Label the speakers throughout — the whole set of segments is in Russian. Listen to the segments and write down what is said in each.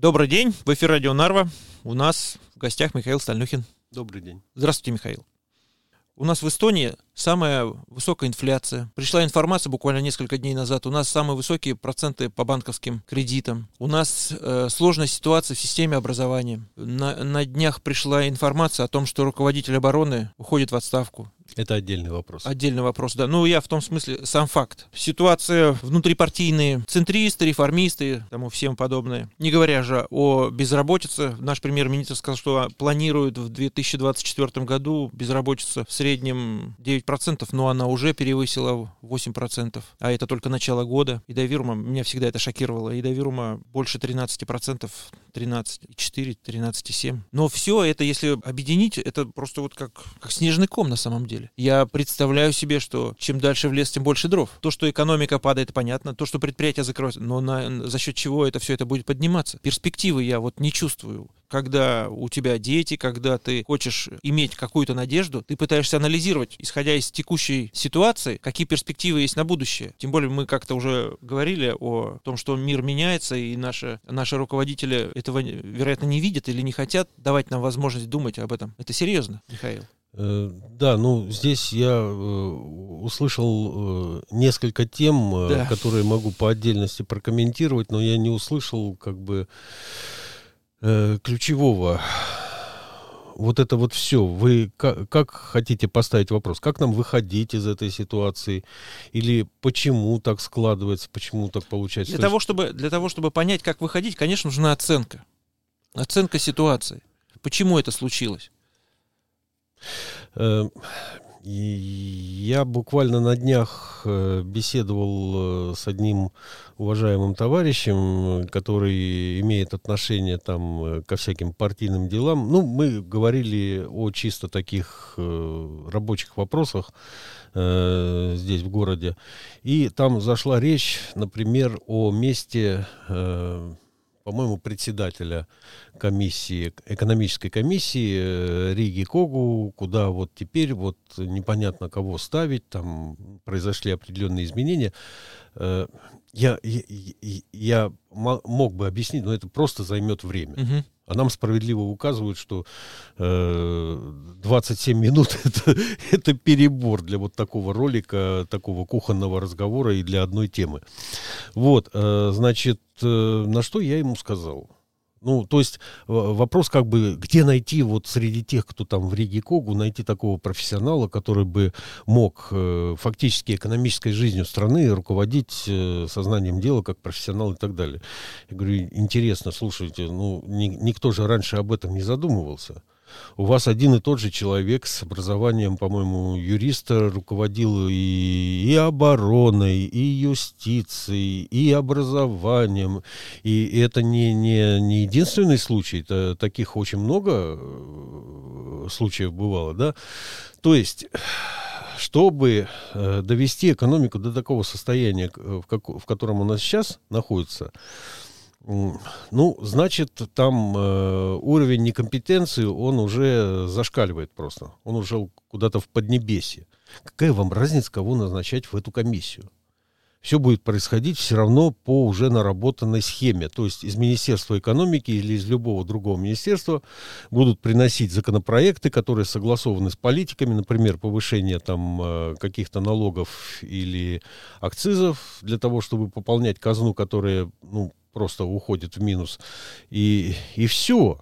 Speaker 1: Добрый день, в эфире Радио Нарва. У нас в гостях Михаил Стальнюхин.
Speaker 2: Добрый день.
Speaker 1: Здравствуйте, Михаил. У нас в Эстонии самая высокая инфляция. Пришла информация буквально несколько дней назад. У нас самые высокие проценты по банковским кредитам. У нас э, сложная ситуация в системе образования. На, на днях пришла информация о том, что руководитель обороны уходит в отставку.
Speaker 2: Это отдельный вопрос.
Speaker 1: Отдельный вопрос, да. Ну, я в том смысле, сам факт. Ситуация внутрипартийные, центристы, реформисты, тому всем подобное. Не говоря же о безработице. Наш премьер-министр сказал, что планирует в 2024 году безработица в среднем 9%, но она уже перевысила 8%. А это только начало года. И Вирума, меня всегда это шокировало. И Вирума больше 13%, 13,4, 13,7. Но все это, если объединить, это просто вот как, как снежный ком на самом деле деле. Я представляю себе, что чем дальше в лес, тем больше дров. То, что экономика падает, понятно. То, что предприятия закроются, но на, за счет чего это все это будет подниматься? Перспективы я вот не чувствую когда у тебя дети, когда ты хочешь иметь какую-то надежду, ты пытаешься анализировать, исходя из текущей ситуации, какие перспективы есть на будущее. Тем более мы как-то уже говорили о том, что мир меняется, и наши, наши руководители этого, вероятно, не видят или не хотят давать нам возможность думать об этом. Это серьезно, Михаил.
Speaker 2: Э, да, ну здесь я э, услышал э, несколько тем, да. которые могу по отдельности прокомментировать, но я не услышал как бы ключевого. Вот это вот все. Вы как, как хотите поставить вопрос? Как нам выходить из этой ситуации? Или почему так складывается, почему так получается?
Speaker 1: Для, того, чтобы, для того, чтобы понять, как выходить, конечно, нужна оценка. Оценка ситуации. Почему это случилось?
Speaker 2: Э, я буквально на днях э, беседовал э, с одним уважаемым товарищем, который имеет отношение там ко всяким партийным делам. Ну, мы говорили о чисто таких рабочих вопросах здесь в городе. И там зашла речь, например, о месте по-моему, председателя комиссии, экономической комиссии э, Риги Когу, куда вот теперь вот непонятно кого ставить, там произошли определенные изменения. Э, я, я, я мог бы объяснить, но это просто займет время. Угу. А нам справедливо указывают, что э, 27 минут это, это перебор для вот такого ролика, такого кухонного разговора и для одной темы. Вот, э, значит, э, на что я ему сказал? Ну, то есть вопрос как бы, где найти вот среди тех, кто там в Риге Когу, найти такого профессионала, который бы мог э, фактически экономической жизнью страны руководить э, сознанием дела как профессионал и так далее. Я говорю, интересно, слушайте, ну, ни, никто же раньше об этом не задумывался у вас один и тот же человек с образованием, по-моему, юриста руководил и, и обороной, и юстицией, и образованием. И это не, не, не единственный случай, это таких очень много э, случаев бывало, да. То есть чтобы э, довести экономику до такого состояния, в, как, в котором она сейчас находится, ну, значит, там э, уровень некомпетенции, он уже зашкаливает просто. Он уже куда-то в поднебесье. Какая вам разница, кого назначать в эту комиссию? Все будет происходить все равно по уже наработанной схеме. То есть из Министерства экономики или из любого другого министерства будут приносить законопроекты, которые согласованы с политиками, например, повышение там э, каких-то налогов или акцизов для того, чтобы пополнять казну, которая ну, просто уходит в минус. И, и все.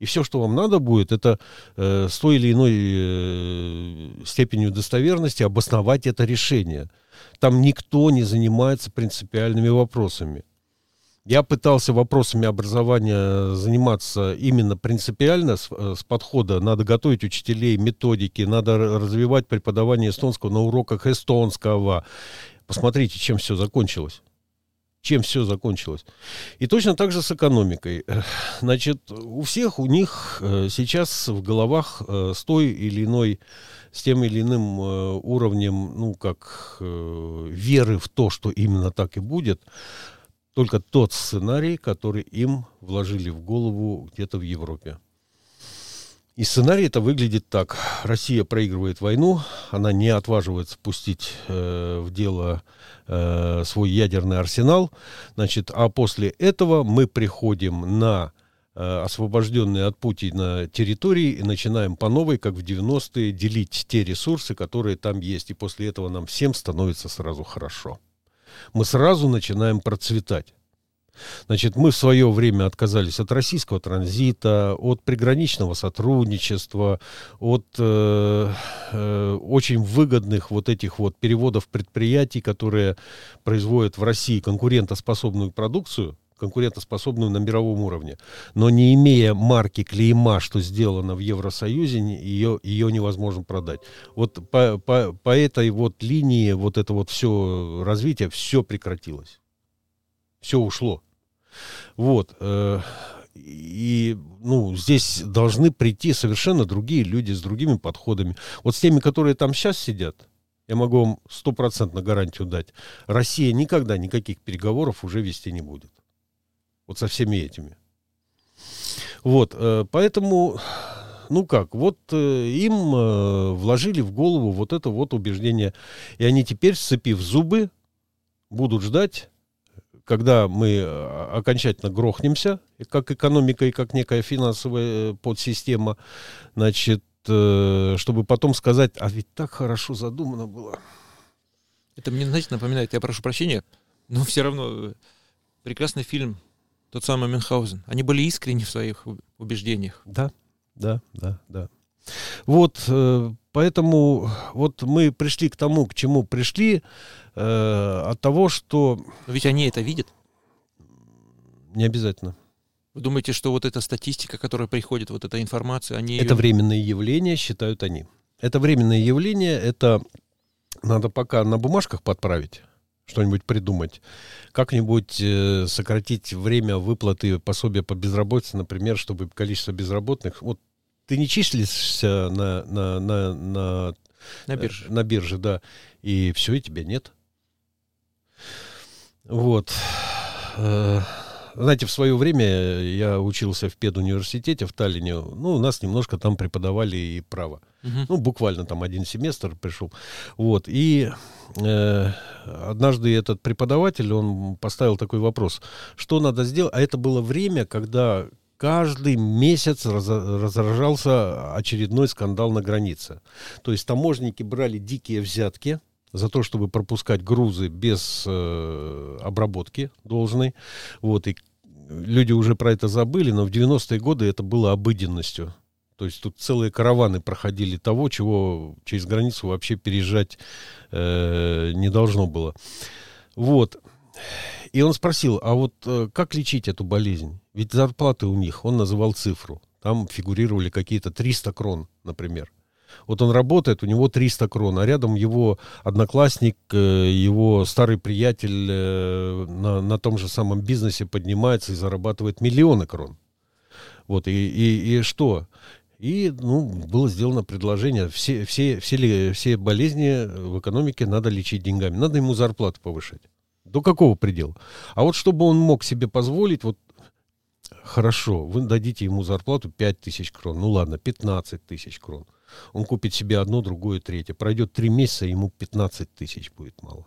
Speaker 2: И все, что вам надо будет, это э, с той или иной э, степенью достоверности обосновать это решение. Там никто не занимается принципиальными вопросами. Я пытался вопросами образования заниматься именно принципиально, с, э, с подхода надо готовить учителей, методики, надо развивать преподавание эстонского на уроках эстонского. Посмотрите, чем все закончилось чем все закончилось. И точно так же с экономикой. Значит, у всех у них э, сейчас в головах э, с той или иной, с тем или иным э, уровнем, ну, как веры в то, что именно так и будет, только тот сценарий, который им вложили в голову где-то в Европе. И сценарий это выглядит так. Россия проигрывает войну, она не отваживается пустить э, в дело э, свой ядерный арсенал. Значит, а после этого мы приходим на э, освобожденные от Путина территории и начинаем по новой, как в 90-е, делить те ресурсы, которые там есть. И после этого нам всем становится сразу хорошо. Мы сразу начинаем процветать. Значит, мы в свое время отказались от российского транзита, от приграничного сотрудничества, от э, э, очень выгодных вот этих вот переводов предприятий, которые производят в России конкурентоспособную продукцию, конкурентоспособную на мировом уровне. Но не имея марки клейма, что сделано в Евросоюзе, ее, ее невозможно продать. Вот по, по, по этой вот линии, вот это вот все развитие, все прекратилось. Все ушло. Вот. Э, и ну, здесь должны прийти совершенно другие люди с другими подходами. Вот с теми, которые там сейчас сидят, я могу вам стопроцентно гарантию дать, Россия никогда никаких переговоров уже вести не будет. Вот со всеми этими. Вот, э, поэтому, ну как, вот э, им вложили в голову вот это вот убеждение, и они теперь, сцепив зубы, будут ждать когда мы э, окончательно грохнемся, как экономика и как некая финансовая э, подсистема, значит, э, чтобы потом сказать, а ведь так хорошо задумано было.
Speaker 1: Это мне, знаете, напоминает, я прошу прощения, но все равно прекрасный фильм, тот самый Мюнхгаузен. Они были искренни в своих убеждениях.
Speaker 2: Да, да, да, да. Вот, поэтому вот мы пришли к тому, к чему пришли э, от того, что...
Speaker 1: Но ведь они это видят.
Speaker 2: Не обязательно.
Speaker 1: Вы думаете, что вот эта статистика, которая приходит, вот эта информация, они...
Speaker 2: Это ее... временное явление, считают они. Это временное явление, это надо пока на бумажках подправить, что-нибудь придумать, как-нибудь э, сократить время выплаты пособия по безработице, например, чтобы количество безработных... Вот ты не числишься на, на, на, на,
Speaker 1: на бирже.
Speaker 2: на бирже, да, и все, и тебя нет. Вот. Э, знаете, в свое время я учился в педуниверситете в Таллине. Ну, у нас немножко там преподавали и право. Угу. Ну, буквально там один семестр пришел. Вот. И э, однажды этот преподаватель, он поставил такой вопрос. Что надо сделать? А это было время, когда каждый месяц раз, разражался очередной скандал на границе. То есть таможники брали дикие взятки – за то, чтобы пропускать грузы без э, обработки должной. Вот, и люди уже про это забыли, но в 90-е годы это было обыденностью. То есть тут целые караваны проходили того, чего через границу вообще переезжать э, не должно было. Вот. И он спросил, а вот э, как лечить эту болезнь? Ведь зарплаты у них, он называл цифру. Там фигурировали какие-то 300 крон, например. Вот он работает, у него 300 крон, а рядом его одноклассник, э, его старый приятель э, на, на том же самом бизнесе поднимается и зарабатывает миллионы крон. Вот, и, и, и что? И ну, было сделано предложение, все, все, все, все болезни в экономике надо лечить деньгами, надо ему зарплату повышать. До какого предела? А вот чтобы он мог себе позволить, вот хорошо, вы дадите ему зарплату 5 тысяч крон, ну ладно, 15 тысяч крон. Он купит себе одно, другое, третье. Пройдет три месяца, ему 15 тысяч будет мало.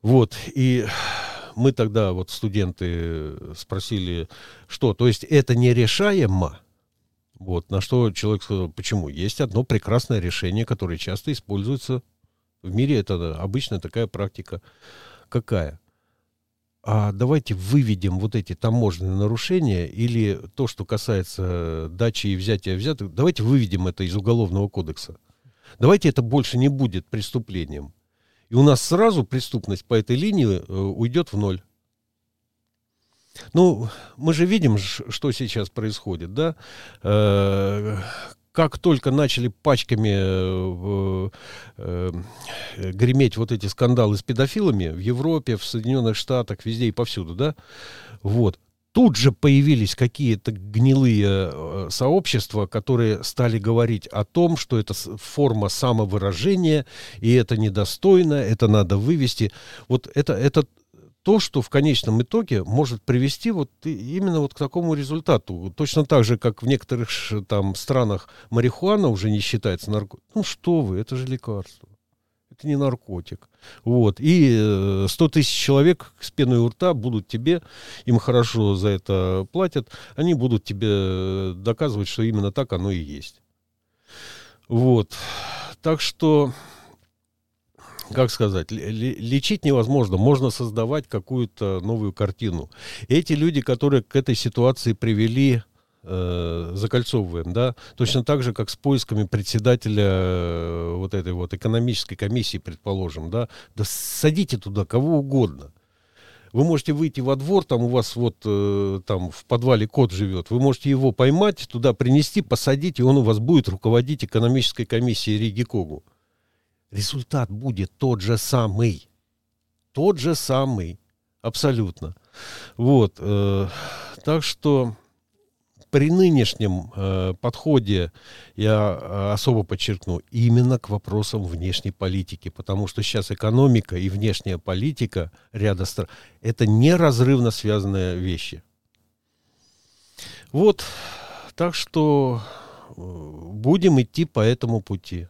Speaker 2: Вот, и мы тогда, вот студенты, спросили, что, то есть это нерешаемо? Вот, на что человек сказал, почему? Есть одно прекрасное решение, которое часто используется в мире, это обычная такая практика. Какая? а давайте выведем вот эти таможенные нарушения или то, что касается дачи и взятия взяток, давайте выведем это из Уголовного кодекса. Давайте это больше не будет преступлением. И у нас сразу преступность по этой линии э, уйдет в ноль. Ну, мы же видим, что сейчас происходит, да? Э, как только начали пачками э, э, греметь вот эти скандалы с педофилами в Европе, в Соединенных Штатах, везде и повсюду, да, вот, тут же появились какие-то гнилые э, сообщества, которые стали говорить о том, что это форма самовыражения, и это недостойно, это надо вывести. Вот это, это то, что в конечном итоге может привести вот именно вот к такому результату. Точно так же, как в некоторых там странах марихуана уже не считается наркотиком. Ну что вы, это же лекарство. Это не наркотик. Вот. И 100 э, тысяч человек с пеной у рта будут тебе, им хорошо за это платят, они будут тебе доказывать, что именно так оно и есть. Вот. Так что как сказать, лечить невозможно, можно создавать какую-то новую картину. Эти люди, которые к этой ситуации привели, э, закольцовываем, да, точно так же, как с поисками председателя э, вот этой вот экономической комиссии, предположим, да, да садите туда кого угодно. Вы можете выйти во двор, там у вас вот э, там в подвале кот живет, вы можете его поймать, туда принести, посадить, и он у вас будет руководить экономической комиссией Риги Когу результат будет тот же самый. Тот же самый. Абсолютно. Вот. Э, так что при нынешнем э, подходе, я э, особо подчеркну, именно к вопросам внешней политики, потому что сейчас экономика и внешняя политика ряда стран, это неразрывно связанные вещи. Вот, так что э, будем идти по этому пути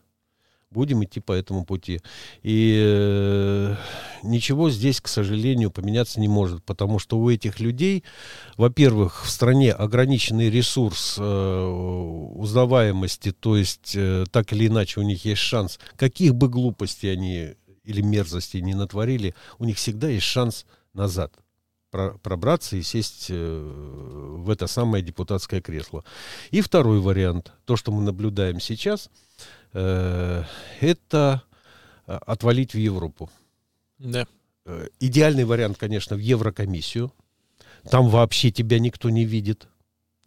Speaker 2: будем идти по этому пути. И э, ничего здесь, к сожалению, поменяться не может, потому что у этих людей, во-первых, в стране ограниченный ресурс э, узнаваемости, то есть э, так или иначе у них есть шанс, каких бы глупостей они или мерзостей не натворили, у них всегда есть шанс назад пробраться и сесть э, в это самое депутатское кресло. И второй вариант, то, что мы наблюдаем сейчас – это э, отвалить в Европу.
Speaker 1: Да.
Speaker 2: Э, идеальный вариант, конечно, в Еврокомиссию. Там вообще тебя никто не видит.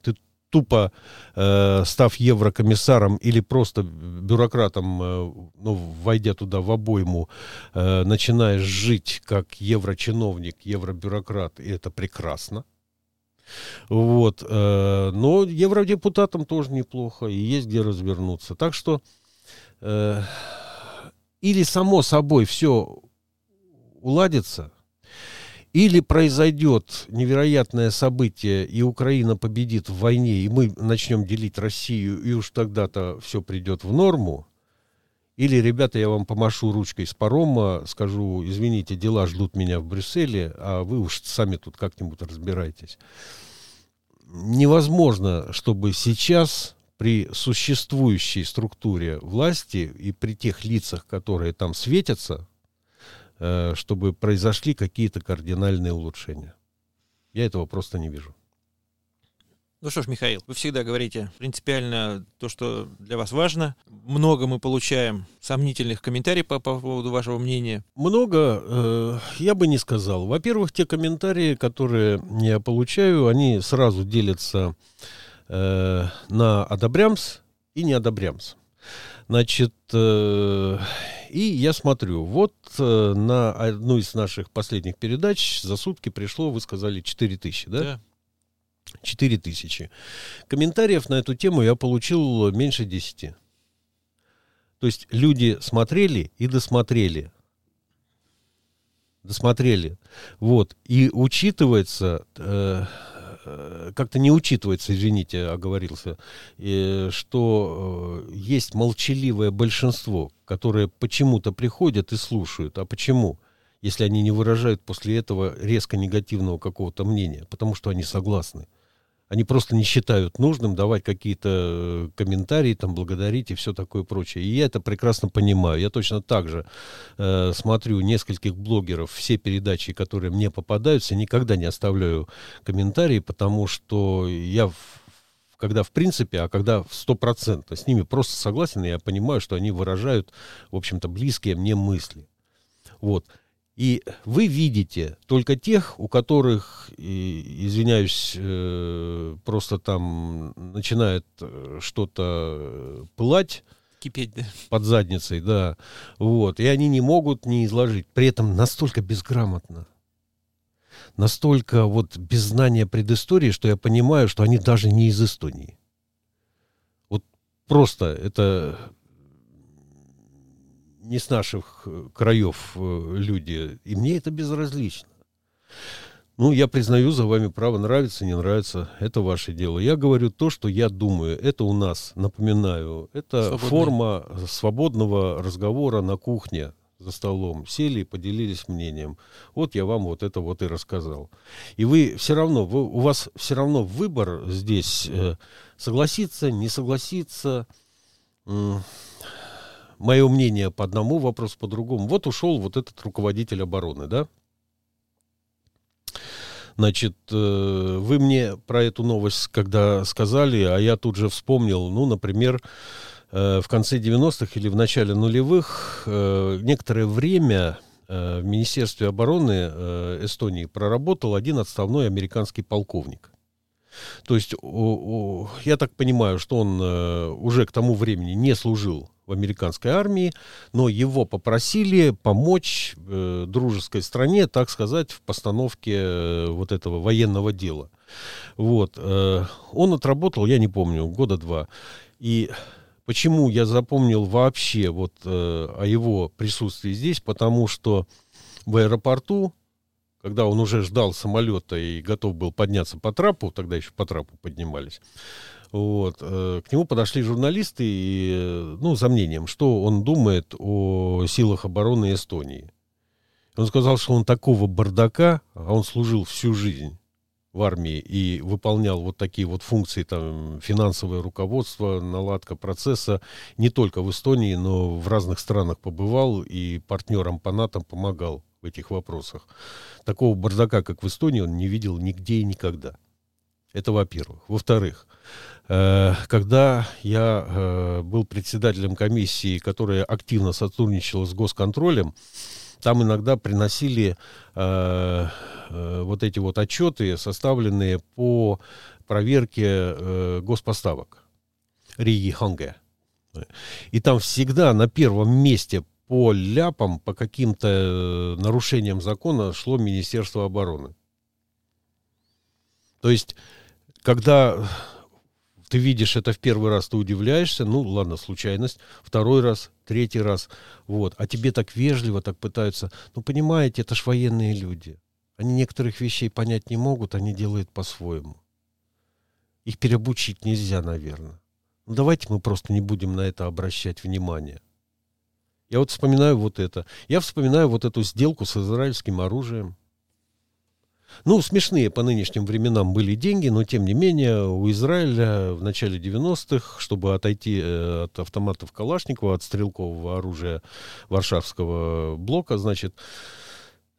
Speaker 2: Ты тупо, э, став еврокомиссаром или просто бюрократом, э, ну, войдя туда в обойму, э, начинаешь жить как еврочиновник, евробюрократ, и это прекрасно. Вот. Э, но евродепутатам тоже неплохо, и есть где развернуться. Так что э, или само собой все уладится, или произойдет невероятное событие, и Украина победит в войне, и мы начнем делить Россию, и уж тогда-то все придет в норму, или, ребята, я вам помашу ручкой с парома, скажу, извините, дела ждут меня в Брюсселе, а вы уж сами тут как-нибудь разбирайтесь. Невозможно, чтобы сейчас при существующей структуре власти и при тех лицах, которые там светятся, э, чтобы произошли какие-то кардинальные улучшения. Я этого просто не вижу.
Speaker 1: Ну что ж, Михаил, вы всегда говорите принципиально то, что для вас важно. Много мы получаем сомнительных комментариев по, по поводу вашего мнения.
Speaker 2: Много, э, я бы не сказал. Во-первых, те комментарии, которые я получаю, они сразу делятся э, на одобрямс и не одобрямс. Значит, э, и я смотрю, вот э, на одну из наших последних передач за сутки пришло, вы сказали, 4 тысячи, да? Да. 4 тысячи. Комментариев на эту тему я получил меньше 10. То есть люди смотрели и досмотрели. Досмотрели. Вот. И учитывается... Э, как-то не учитывается, извините, оговорился, что э, есть молчаливое большинство, которое почему-то приходят и слушают. А почему? Если они не выражают после этого резко негативного какого-то мнения, потому что они согласны. Они просто не считают нужным давать какие-то э, комментарии, там, благодарить и все такое прочее. И я это прекрасно понимаю. Я точно так же э, смотрю нескольких блогеров, все передачи, которые мне попадаются, никогда не оставляю комментарии, потому что я когда в принципе, а когда в стопроцентно с ними просто согласен, я понимаю, что они выражают, в общем-то, близкие мне мысли. Вот. И вы видите только тех, у которых, извиняюсь, э, просто там начинает э, что-то пылать,
Speaker 1: кипеть, да.
Speaker 2: Под задницей, да. Вот. И они не могут не изложить. При этом настолько безграмотно. Настолько вот без знания предыстории, что я понимаю, что они даже не из Эстонии. Вот просто это не с наших э, краев э, люди, и мне это безразлично. Ну, я признаю за вами право нравится, не нравится. Это ваше дело. Я говорю то, что я думаю. Это у нас, напоминаю, это Свободный. форма свободного разговора на кухне за столом. Сели и поделились мнением. Вот я вам вот это вот и рассказал. И вы все равно, вы, у вас все равно выбор здесь э, согласиться, не согласиться. Э, мое мнение по одному вопросу, по другому. Вот ушел вот этот руководитель обороны, да? Значит, э, вы мне про эту новость, когда сказали, а я тут же вспомнил, ну, например, э, в конце 90-х или в начале нулевых э, некоторое время в Министерстве обороны Эстонии проработал один отставной американский полковник. То есть, я так понимаю, что он уже к тому времени не служил в американской армии, но его попросили помочь э, дружеской стране, так сказать, в постановке э, вот этого военного дела. Вот. Э, он отработал, я не помню, года два. И почему я запомнил вообще вот э, о его присутствии здесь, потому что в аэропорту когда он уже ждал самолета и готов был подняться по трапу, тогда еще по трапу поднимались, вот. Э, к нему подошли журналисты и, ну, за мнением, что он думает о силах обороны Эстонии. Он сказал, что он такого бардака, а он служил всю жизнь в армии и выполнял вот такие вот функции, там, финансовое руководство, наладка процесса, не только в Эстонии, но в разных странах побывал и партнерам по НАТО помогал в этих вопросах. Такого бардака, как в Эстонии, он не видел нигде и никогда. Это во-первых. Во-вторых, Э, когда я э, был председателем комиссии, которая активно сотрудничала с госконтролем, там иногда приносили э, вот эти вот отчеты, составленные по проверке госпоставок Риги Ханге. И там всегда на первом месте по ляпам, по каким-то нарушениям закона шло Министерство обороны. То есть, когда ты видишь это в первый раз, ты удивляешься, ну ладно, случайность, второй раз, третий раз, вот, а тебе так вежливо, так пытаются, ну понимаете, это ж военные люди, они некоторых вещей понять не могут, они делают по-своему. Их переобучить нельзя, наверное. Ну давайте мы просто не будем на это обращать внимание. Я вот вспоминаю вот это. Я вспоминаю вот эту сделку с израильским оружием. Ну, смешные по нынешним временам были деньги, но тем не менее у Израиля в начале 90-х, чтобы отойти э, от автоматов Калашникова, от стрелкового оружия Варшавского блока, значит,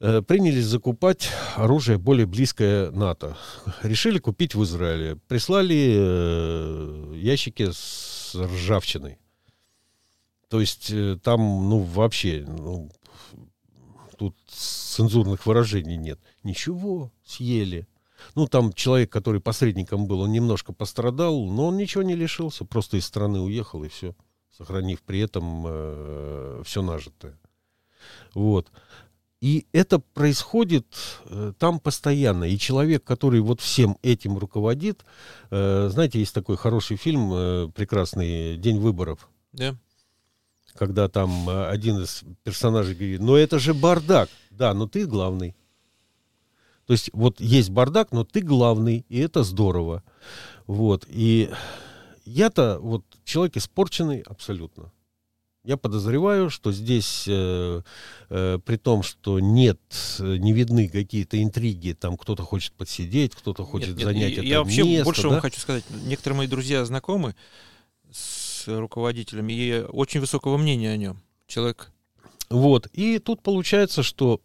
Speaker 2: э, принялись закупать оружие более близкое НАТО. Решили купить в Израиле. Прислали э, ящики с ржавчиной. То есть там, ну, вообще, ну, тут цензурных выражений нет. Ничего, съели. Ну, там человек, который посредником был, он немножко пострадал, но он ничего не лишился, просто из страны уехал и все, сохранив при этом э, все нажитое. Вот. И это происходит э, там постоянно. И человек, который вот всем этим руководит, э, знаете, есть такой хороший фильм, э, прекрасный «День выборов».
Speaker 1: Да
Speaker 2: когда там э, один из персонажей говорит, ну это же бардак. Да, но ты главный. То есть вот есть бардак, но ты главный, и это здорово. Вот, и я-то вот человек испорченный абсолютно. Я подозреваю, что здесь, э, э, при том, что нет, не видны какие-то интриги, там кто-то хочет подсидеть, кто-то хочет нет, занять нет, это
Speaker 1: Я вообще
Speaker 2: место,
Speaker 1: больше
Speaker 2: да?
Speaker 1: вам хочу сказать, некоторые мои друзья знакомы с руководителем и очень высокого мнения о нем. Человек.
Speaker 2: Вот. И тут получается, что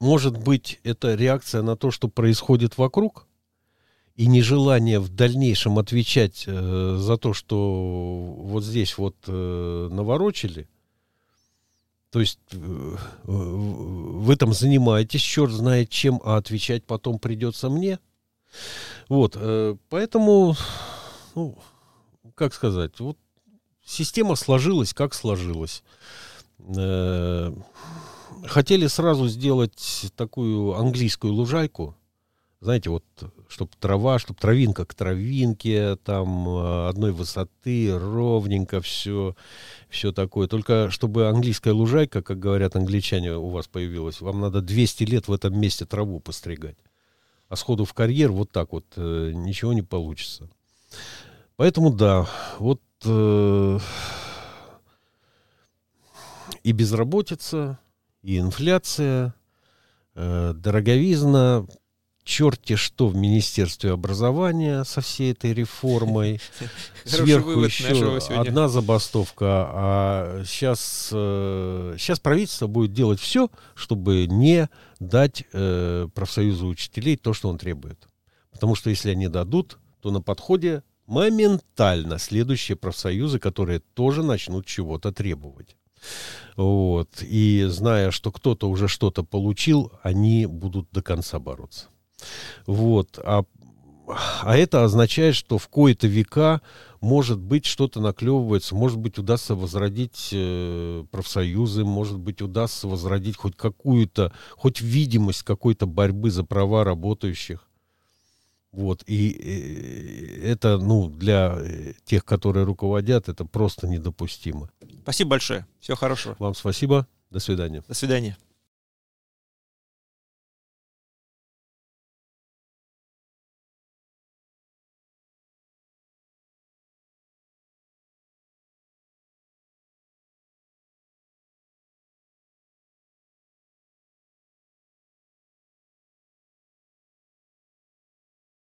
Speaker 2: может быть это реакция на то, что происходит вокруг, и нежелание в дальнейшем отвечать э, за то, что вот здесь вот э, наворочили. То есть э, вы там занимаетесь, черт знает чем, а отвечать потом придется мне. Вот, э, поэтому, ну, как сказать, вот система сложилась, как сложилась. Э, хотели сразу сделать такую английскую лужайку, знаете, вот, чтобы трава, чтобы травинка к травинке, там, э, одной высоты, ровненько все, все такое. Только чтобы английская лужайка, как говорят англичане, у вас появилась, вам надо 200 лет в этом месте траву постригать. А сходу в карьер вот так вот э, ничего не получится. Поэтому да, вот э, и безработица, и инфляция, э, дороговизна, черти что в Министерстве образования со всей этой реформой. Сверху еще одна забастовка. А сейчас, э, сейчас правительство будет делать все, чтобы не дать э, профсоюзу учителей то, что он требует. Потому что если они дадут, то на подходе моментально следующие профсоюзы, которые тоже начнут чего-то требовать. Вот. И зная, что кто-то уже что-то получил, они будут до конца бороться. Вот. А, а это означает, что в кои-то века, может быть, что-то наклевывается, может быть, удастся возродить э, профсоюзы, может быть, удастся возродить хоть какую-то, хоть видимость какой-то борьбы за права работающих. Вот, и э, это, ну, для э, тех, которые руководят, это просто недопустимо.
Speaker 1: Спасибо большое. Всего хорошего.
Speaker 2: Вам спасибо. До свидания.
Speaker 1: До свидания.